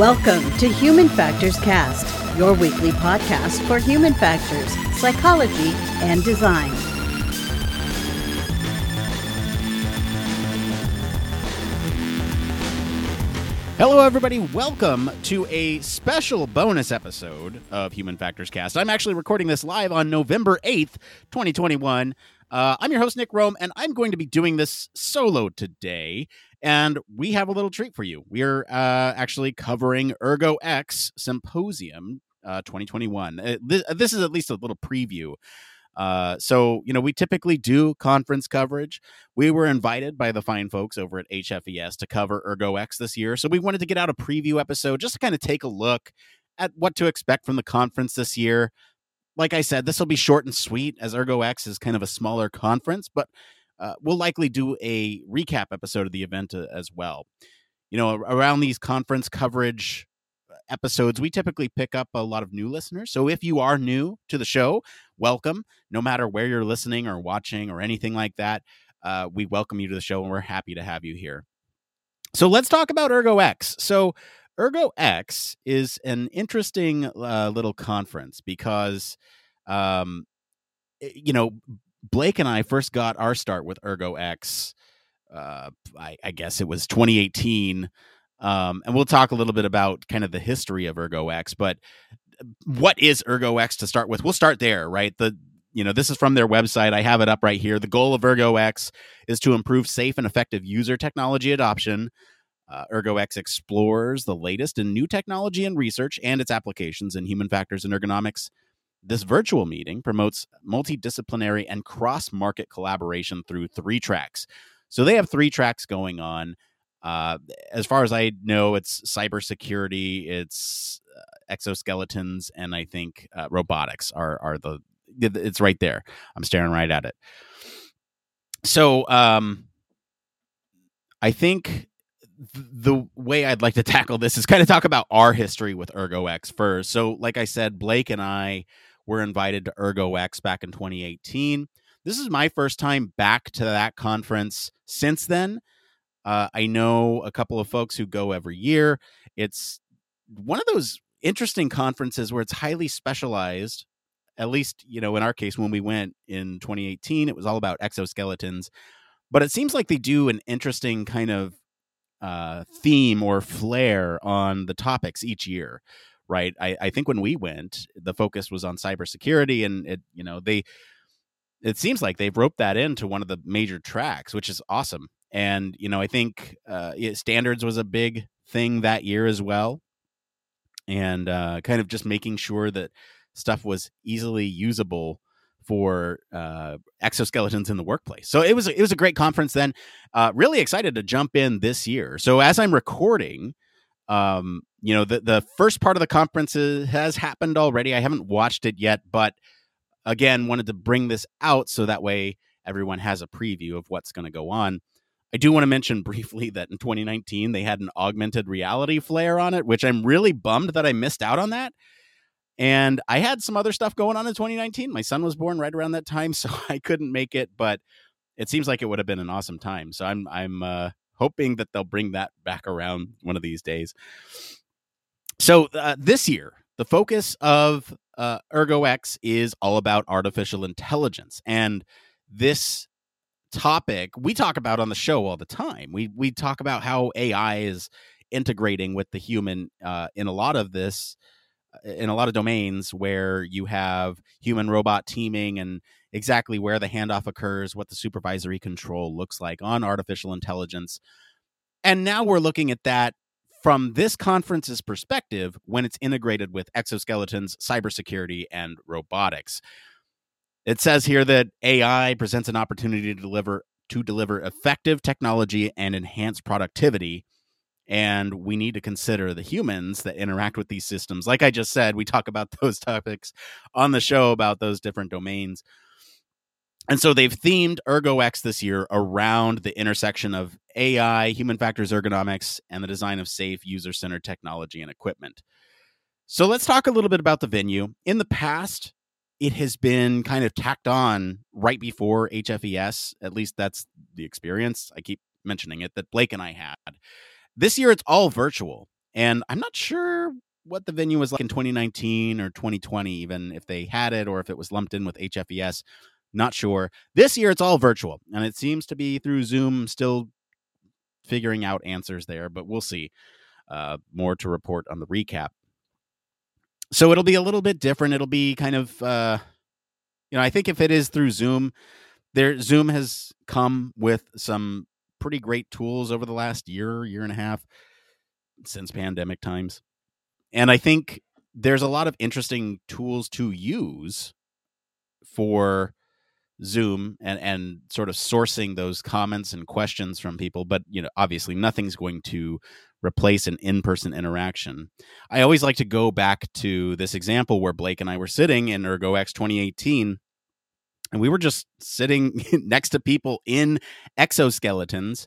Welcome to Human Factors Cast, your weekly podcast for human factors, psychology, and design. Hello, everybody. Welcome to a special bonus episode of Human Factors Cast. I'm actually recording this live on November 8th, 2021. Uh, I'm your host, Nick Roome, and I'm going to be doing this solo today. And we have a little treat for you. We're uh, actually covering Ergo X Symposium uh, 2021. Uh, this, this is at least a little preview uh, so, you know, we typically do conference coverage. We were invited by the fine folks over at HFES to cover Ergo X this year. So we wanted to get out a preview episode just to kind of take a look at what to expect from the conference this year. Like I said, this will be short and sweet as Ergo X is kind of a smaller conference, but uh, we'll likely do a recap episode of the event uh, as well. You know, around these conference coverage episodes, we typically pick up a lot of new listeners. So if you are new to the show, welcome. No matter where you're listening or watching or anything like that, uh, we welcome you to the show and we're happy to have you here. So let's talk about Ergo X. So Ergo X is an interesting uh, little conference because, um, you know, Blake and I first got our start with Ergo X. Uh, I, I guess it was 2018 um, and we'll talk a little bit about kind of the history of Ergo X, but what is Ergo X to start with? We'll start there, right? The you know, this is from their website. I have it up right here. The goal of Ergo X is to improve safe and effective user technology adoption. Uh, Ergo X explores the latest in new technology and research and its applications in human factors and ergonomics. This virtual meeting promotes multidisciplinary and cross market collaboration through three tracks. So they have three tracks going on. Uh, as far as I know, it's cybersecurity, it's uh, exoskeletons, and I think uh, robotics are are the. It's right there. I'm staring right at it. So, um, I think the way I'd like to tackle this is kind of talk about our history with Ergo X first. So, like I said, Blake and I were invited to Ergo X back in 2018. This is my first time back to that conference since then. Uh, I know a couple of folks who go every year. It's one of those interesting conferences where it's highly specialized. At least, you know, in our case, when we went in 2018, it was all about exoskeletons. But it seems like they do an interesting kind of uh, theme or flair on the topics each year, right? I, I think when we went, the focus was on cybersecurity, and it, you know, they it seems like they've roped that into one of the major tracks, which is awesome. And you know, I think uh, standards was a big thing that year as well, and uh, kind of just making sure that stuff was easily usable for uh, exoskeletons in the workplace. So it was it was a great conference. Then, uh, really excited to jump in this year. So as I'm recording, um, you know, the the first part of the conference has happened already. I haven't watched it yet, but again, wanted to bring this out so that way everyone has a preview of what's going to go on. I do want to mention briefly that in 2019 they had an augmented reality flare on it, which I'm really bummed that I missed out on that. And I had some other stuff going on in 2019. My son was born right around that time, so I couldn't make it, but it seems like it would have been an awesome time. So I'm I'm uh, hoping that they'll bring that back around one of these days. So uh, this year, the focus of uh, Ergo X is all about artificial intelligence, and this topic we talk about on the show all the time. We we talk about how AI is integrating with the human uh, in a lot of this in a lot of domains where you have human robot teaming and exactly where the handoff occurs, what the supervisory control looks like on artificial intelligence. And now we're looking at that from this conference's perspective when it's integrated with exoskeletons, cybersecurity, and robotics. It says here that AI presents an opportunity to deliver to deliver effective technology and enhance productivity. And we need to consider the humans that interact with these systems. Like I just said, we talk about those topics on the show about those different domains. And so they've themed ErgoX this year around the intersection of AI, human factors ergonomics, and the design of safe user centered technology and equipment. So let's talk a little bit about the venue. In the past, it has been kind of tacked on right before HFES. At least that's the experience. I keep mentioning it that Blake and I had. This year, it's all virtual. And I'm not sure what the venue was like in 2019 or 2020, even if they had it or if it was lumped in with HFES. Not sure. This year it's all virtual, and it seems to be through Zoom, still figuring out answers there, but we'll see. Uh, more to report on the recap. So it'll be a little bit different. It'll be kind of, uh, you know, I think if it is through Zoom, there Zoom has come with some pretty great tools over the last year, year and a half since pandemic times. And I think there's a lot of interesting tools to use for Zoom and and sort of sourcing those comments and questions from people, but you know, obviously nothing's going to replace an in-person interaction. I always like to go back to this example where Blake and I were sitting in ErgoX 2018 and we were just sitting next to people in exoskeletons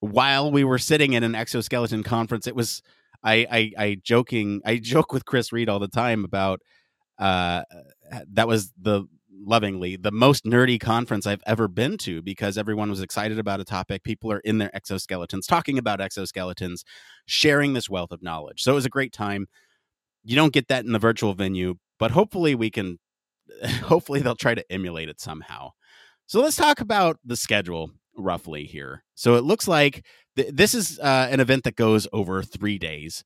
while we were sitting in an exoskeleton conference. It was I I, I joking I joke with Chris Reid all the time about uh that was the lovingly the most nerdy conference I've ever been to because everyone was excited about a topic. People are in their exoskeletons, talking about exoskeletons, sharing this wealth of knowledge. So it was a great time. You don't get that in the virtual venue, but hopefully we can, hopefully they'll try to emulate it somehow. So let's talk about the schedule roughly here. So it looks like th- this is uh, an event that goes over three days.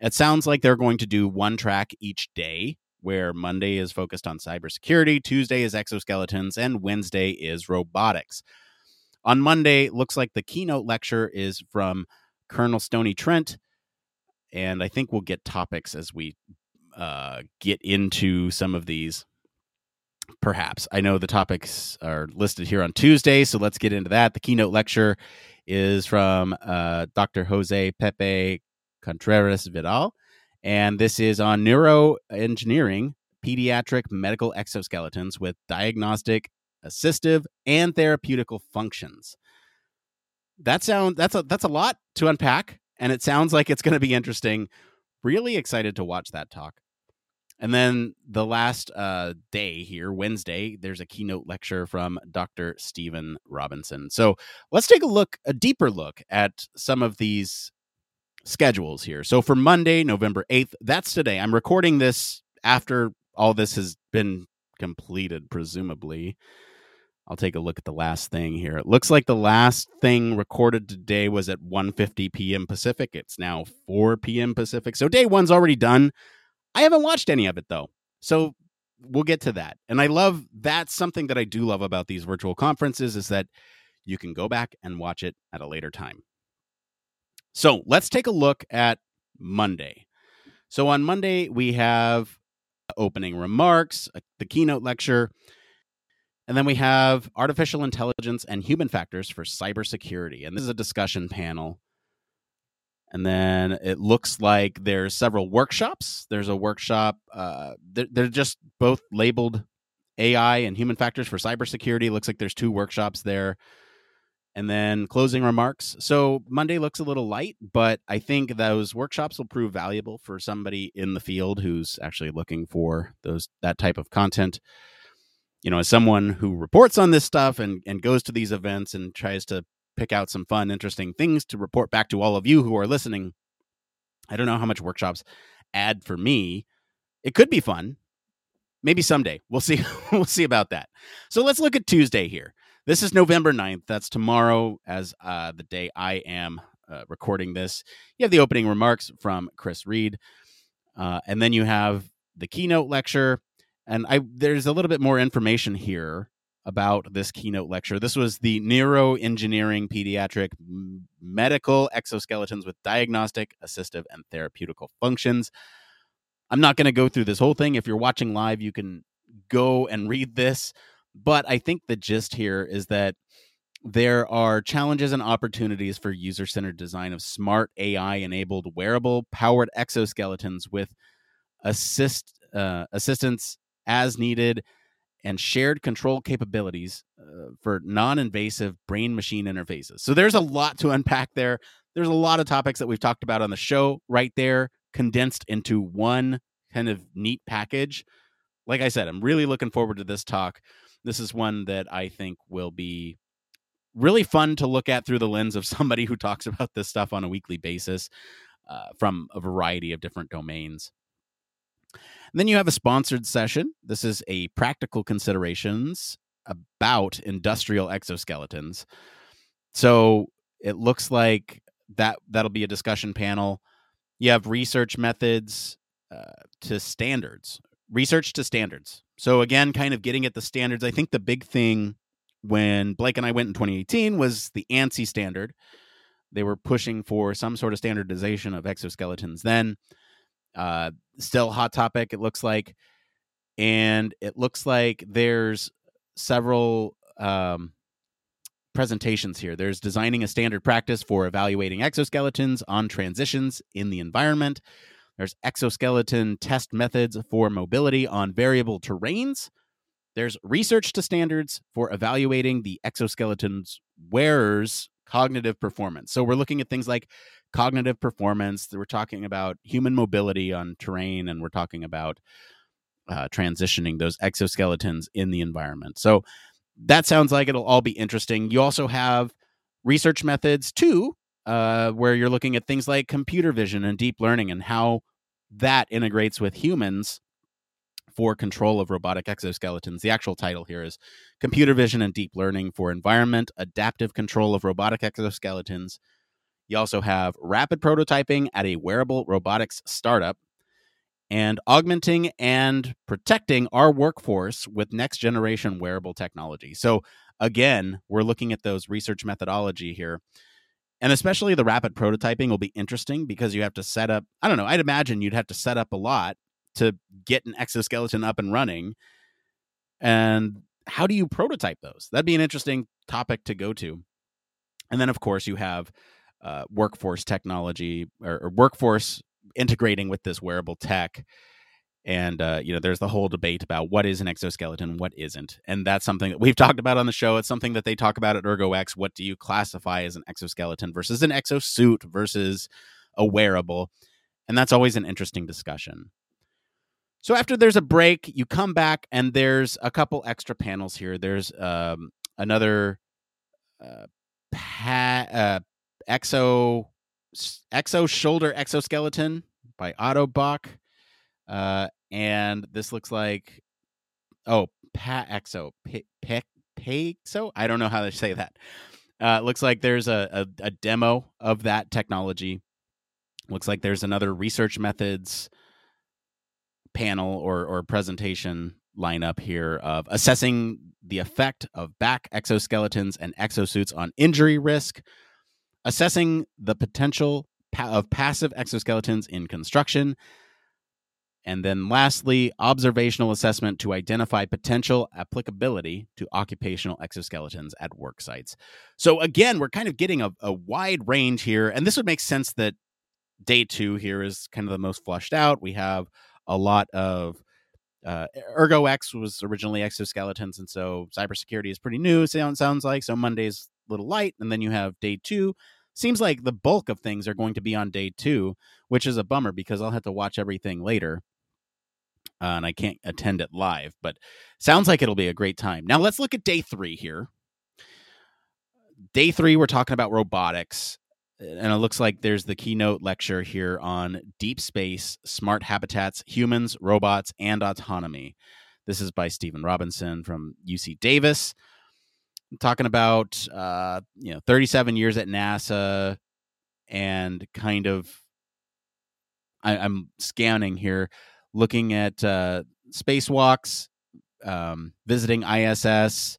It sounds like they're going to do one track each day where Monday is focused on cybersecurity, Tuesday is exoskeletons, and Wednesday is robotics. On Monday, looks like the keynote lecture is from Colonel Stoney Trent, and I think we'll get topics as we uh, get into some of these. Perhaps. I know the topics are listed here on Tuesday, so let's get into that. The keynote lecture is from uh, Dr. Jose Pepe Contreras Vidal and this is on neuroengineering pediatric medical exoskeletons with diagnostic, assistive, and therapeutical functions. That sound that's a that's a lot to unpack, and it sounds like it's going to be interesting. Really excited to watch that talk. And then the last uh, day here, Wednesday, there's a keynote lecture from Dr. Stephen Robinson. So let's take a look, a deeper look at some of these schedules here. So for Monday, November 8th, that's today. I'm recording this after all this has been completed, presumably. I'll take a look at the last thing here. It looks like the last thing recorded today was at 1:50 p.m. Pacific. It's now 4 p.m. Pacific. So day 1's already done. I haven't watched any of it though. So we'll get to that. And I love that's something that I do love about these virtual conferences is that you can go back and watch it at a later time. So let's take a look at Monday. So on Monday, we have opening remarks, the keynote lecture, and then we have artificial intelligence and human factors for cybersecurity. And this is a discussion panel. And then it looks like there's several workshops. There's a workshop, uh, they're, they're just both labeled AI and human factors for cybersecurity. Looks like there's two workshops there and then closing remarks. So Monday looks a little light, but I think those workshops will prove valuable for somebody in the field who's actually looking for those that type of content. You know, as someone who reports on this stuff and and goes to these events and tries to pick out some fun, interesting things to report back to all of you who are listening. I don't know how much workshops add for me. It could be fun. Maybe someday. We'll see. we'll see about that. So let's look at Tuesday here. This is November 9th. That's tomorrow, as uh, the day I am uh, recording this. You have the opening remarks from Chris Reid, uh, and then you have the keynote lecture. And I there's a little bit more information here about this keynote lecture. This was the neuroengineering pediatric medical exoskeletons with diagnostic, assistive, and therapeutical functions. I'm not going to go through this whole thing. If you're watching live, you can go and read this. But I think the gist here is that there are challenges and opportunities for user centered design of smart AI enabled wearable powered exoskeletons with assist uh, assistance as needed and shared control capabilities uh, for non invasive brain machine interfaces. So there's a lot to unpack there. There's a lot of topics that we've talked about on the show right there, condensed into one kind of neat package. Like I said, I'm really looking forward to this talk this is one that I think will be really fun to look at through the lens of somebody who talks about this stuff on a weekly basis. uh, from a variety of different domains. And then you have a sponsored session. This is a practical considerations about industrial exoskeletons. So it looks like that that'll be a discussion panel. You have research methods uh, to standards, research to standards. So again, kind of getting at the standards. I think the big thing when Blake and I went in 2018 was the ANSI standard. They were pushing for some sort of standardization of exoskeletons. Then, uh, still hot topic. It looks like, and it looks like there's several um, presentations here. There's designing a standard practice for evaluating exoskeletons on transitions in the environment. There's exoskeleton test methods for mobility on variable terrains. There's research to standards for evaluating the exoskeleton's wearer's cognitive performance. So we're looking at things like cognitive performance. We're talking about human mobility on terrain, and we're talking about uh, transitioning those exoskeletons in the environment. So that sounds like it'll all be interesting. You also have research methods too, uh, where you're looking at things like computer vision and deep learning and how that integrates with humans for control of robotic exoskeletons. The actual title here is Computer Vision and Deep Learning for Environment Adaptive Control of Robotic Exoskeletons. You also have rapid prototyping at a wearable robotics startup and augmenting and protecting our workforce with next generation wearable technology. So, again, we're looking at those research methodology here. And especially the rapid prototyping will be interesting because you have to set up, I don't know, I'd imagine you'd have to set up a lot to get an exoskeleton up and running. And how do you prototype those? That'd be an interesting topic to go to. And then, of course, you have uh, workforce technology or, or workforce integrating with this wearable tech. And uh, you know there's the whole debate about what is an exoskeleton what isn't. And that's something that we've talked about on the show. It's something that they talk about at ergox what do you classify as an exoskeleton versus an exosuit versus a wearable? And that's always an interesting discussion. So after there's a break you come back and there's a couple extra panels here. There's um, another uh, pa- uh, exo exo shoulder exoskeleton by Ottobock. Uh, and this looks like oh pa exo pe, pexo i don't know how to say that. Uh, looks like there's a, a, a demo of that technology. Looks like there's another research methods panel or or presentation lineup here of assessing the effect of back exoskeletons and exosuits on injury risk assessing the potential of passive exoskeletons in construction. And then lastly, observational assessment to identify potential applicability to occupational exoskeletons at work sites. So again, we're kind of getting a, a wide range here. And this would make sense that day two here is kind of the most flushed out. We have a lot of uh, Ergo X was originally exoskeletons, and so cybersecurity is pretty new. Sound sounds like so Monday's a little light, and then you have day two seems like the bulk of things are going to be on day two, which is a bummer because I'll have to watch everything later. Uh, and I can't attend it live, but sounds like it'll be a great time. Now let's look at day three here. Day three, we're talking about robotics, and it looks like there's the keynote lecture here on deep space, smart habitats, humans, robots, and autonomy. This is by Stephen Robinson from UC Davis talking about uh, you know 37 years at NASA and kind of I, am scanning here, looking at uh, spacewalks, um, visiting ISS,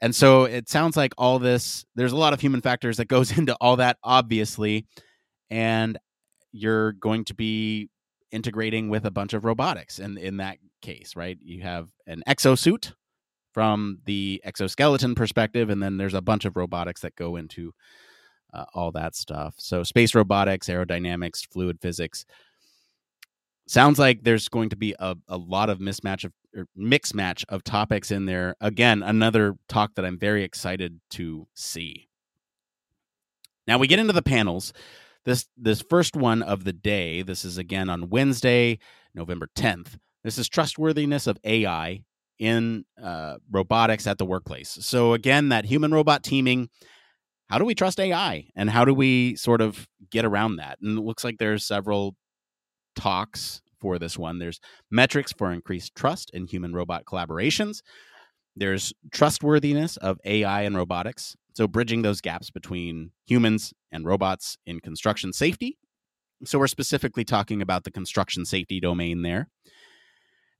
and so it sounds like all this. There's a lot of human factors that goes into all that, obviously, and you're going to be integrating with a bunch of robotics. And in that case, right, you have an exosuit from the exoskeleton perspective, and then there's a bunch of robotics that go into uh, all that stuff. So space robotics, aerodynamics, fluid physics. Sounds like there's going to be a, a lot of mismatch of or mix match of topics in there. Again, another talk that I'm very excited to see. Now we get into the panels. This this first one of the day. This is again on Wednesday, November 10th. This is trustworthiness of AI in uh, robotics at the workplace. So again, that human robot teaming. how do we trust AI and how do we sort of get around that? And it looks like there's several talks for this one. There's metrics for increased trust in human robot collaborations. There's trustworthiness of AI and robotics. So, bridging those gaps between humans and robots in construction safety. So, we're specifically talking about the construction safety domain there.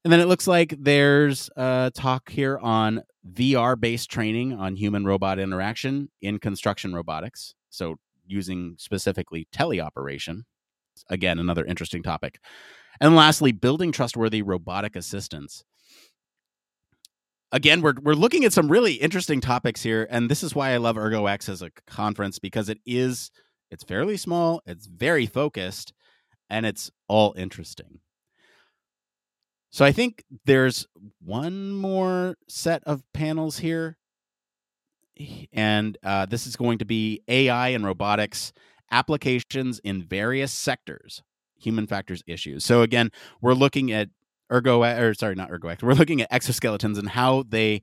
And then it looks like there's a talk here on VR based training on human robot interaction in construction robotics. So, using specifically teleoperation. Again, another interesting topic. And lastly, building trustworthy robotic assistants. Again, we're, we're looking at some really interesting topics here. And this is why I love ErgoX as a conference because it is, it's fairly small, it's very focused, and it's all interesting. So I think there's one more set of panels here. And uh, this is going to be AI and robotics applications in various sectors, human factors issues. So again, we're looking at ergo or sorry, not ergo we're looking at exoskeletons and how they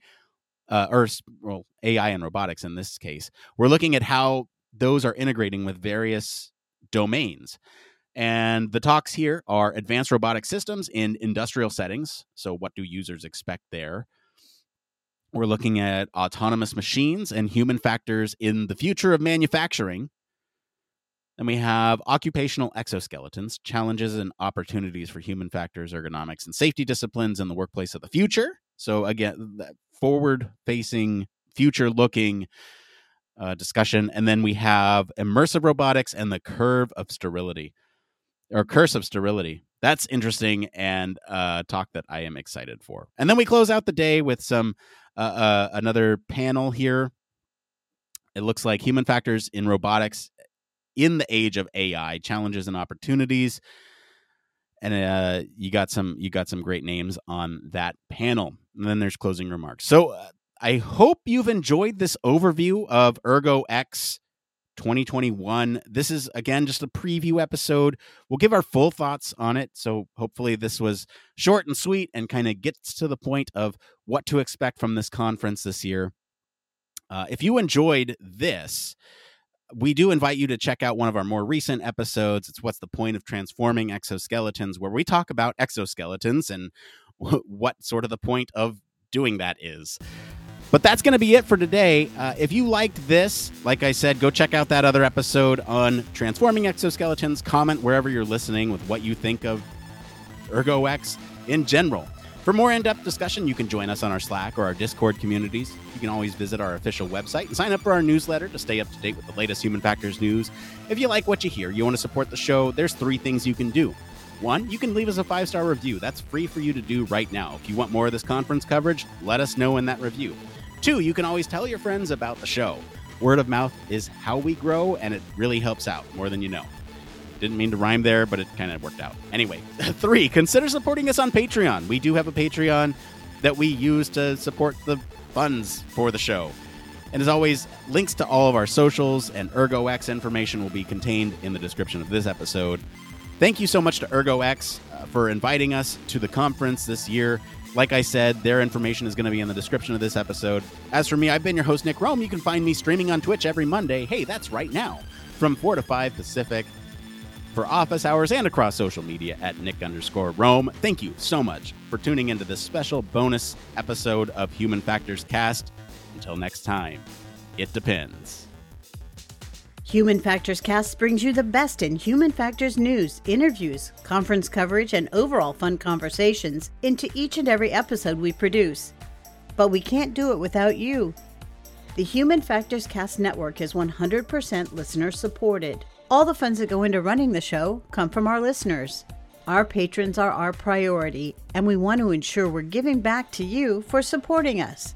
uh, or well, AI and robotics in this case. We're looking at how those are integrating with various domains. And the talks here are advanced robotic systems in industrial settings. So, what do users expect there? We're looking at autonomous machines and human factors in the future of manufacturing. Then we have occupational exoskeletons, challenges and opportunities for human factors, ergonomics, and safety disciplines in the workplace of the future. So, again, forward facing, future looking uh, discussion. And then we have immersive robotics and the curve of sterility or Curse of Sterility. That's interesting and uh, talk that I am excited for. And then we close out the day with some uh, uh, another panel here. It looks like human factors in robotics in the age of AI, challenges and opportunities. And uh, you got some you got some great names on that panel. And then there's closing remarks. So uh, I hope you've enjoyed this overview of Ergo X 2021. This is, again, just a preview episode. We'll give our full thoughts on it. So hopefully, this was short and sweet and kind of gets to the point of what to expect from this conference this year. Uh, if you enjoyed this, we do invite you to check out one of our more recent episodes. It's What's the Point of Transforming Exoskeletons, where we talk about exoskeletons and what sort of the point of doing that is. But that's going to be it for today. Uh, if you liked this, like I said, go check out that other episode on transforming exoskeletons. Comment wherever you're listening with what you think of ErgoX in general. For more in depth discussion, you can join us on our Slack or our Discord communities. You can always visit our official website and sign up for our newsletter to stay up to date with the latest human factors news. If you like what you hear, you want to support the show, there's three things you can do. One, you can leave us a five star review. That's free for you to do right now. If you want more of this conference coverage, let us know in that review. Two, you can always tell your friends about the show. Word of mouth is how we grow, and it really helps out more than you know. Didn't mean to rhyme there, but it kind of worked out. Anyway, three, consider supporting us on Patreon. We do have a Patreon that we use to support the funds for the show. And as always, links to all of our socials and ErgoX information will be contained in the description of this episode. Thank you so much to ErgoX uh, for inviting us to the conference this year like I said, their information is going to be in the description of this episode. As for me, I've been your host, Nick Roome. You can find me streaming on Twitch every Monday. Hey, that's right now, from 4 to 5 Pacific for office hours and across social media at Nick underscore Roome. Thank you so much for tuning into this special bonus episode of Human Factors Cast. Until next time, it depends. Human Factors Cast brings you the best in human factors news, interviews, conference coverage, and overall fun conversations into each and every episode we produce. But we can't do it without you. The Human Factors Cast network is 100% listener supported. All the funds that go into running the show come from our listeners. Our patrons are our priority, and we want to ensure we're giving back to you for supporting us.